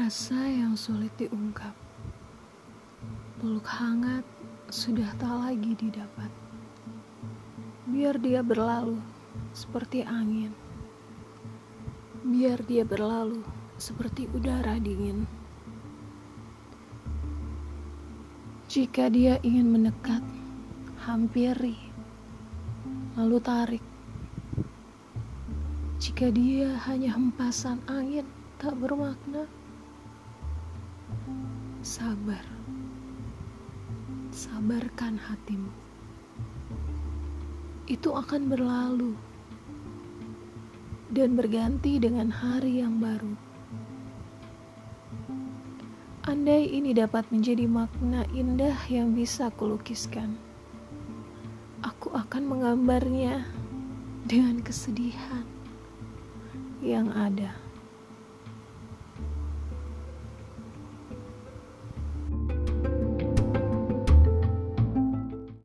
Rasa yang sulit diungkap. Peluk hangat sudah tak lagi didapat. Biar dia berlalu seperti angin. Biar dia berlalu seperti udara dingin. Jika dia ingin mendekat, hampiri, lalu tarik. Jika dia hanya hempasan angin tak bermakna, sabar, sabarkan hatimu. Itu akan berlalu dan berganti dengan hari yang baru. Andai ini dapat menjadi makna indah yang bisa kulukiskan, aku akan menggambarnya dengan kesedihan yang ada.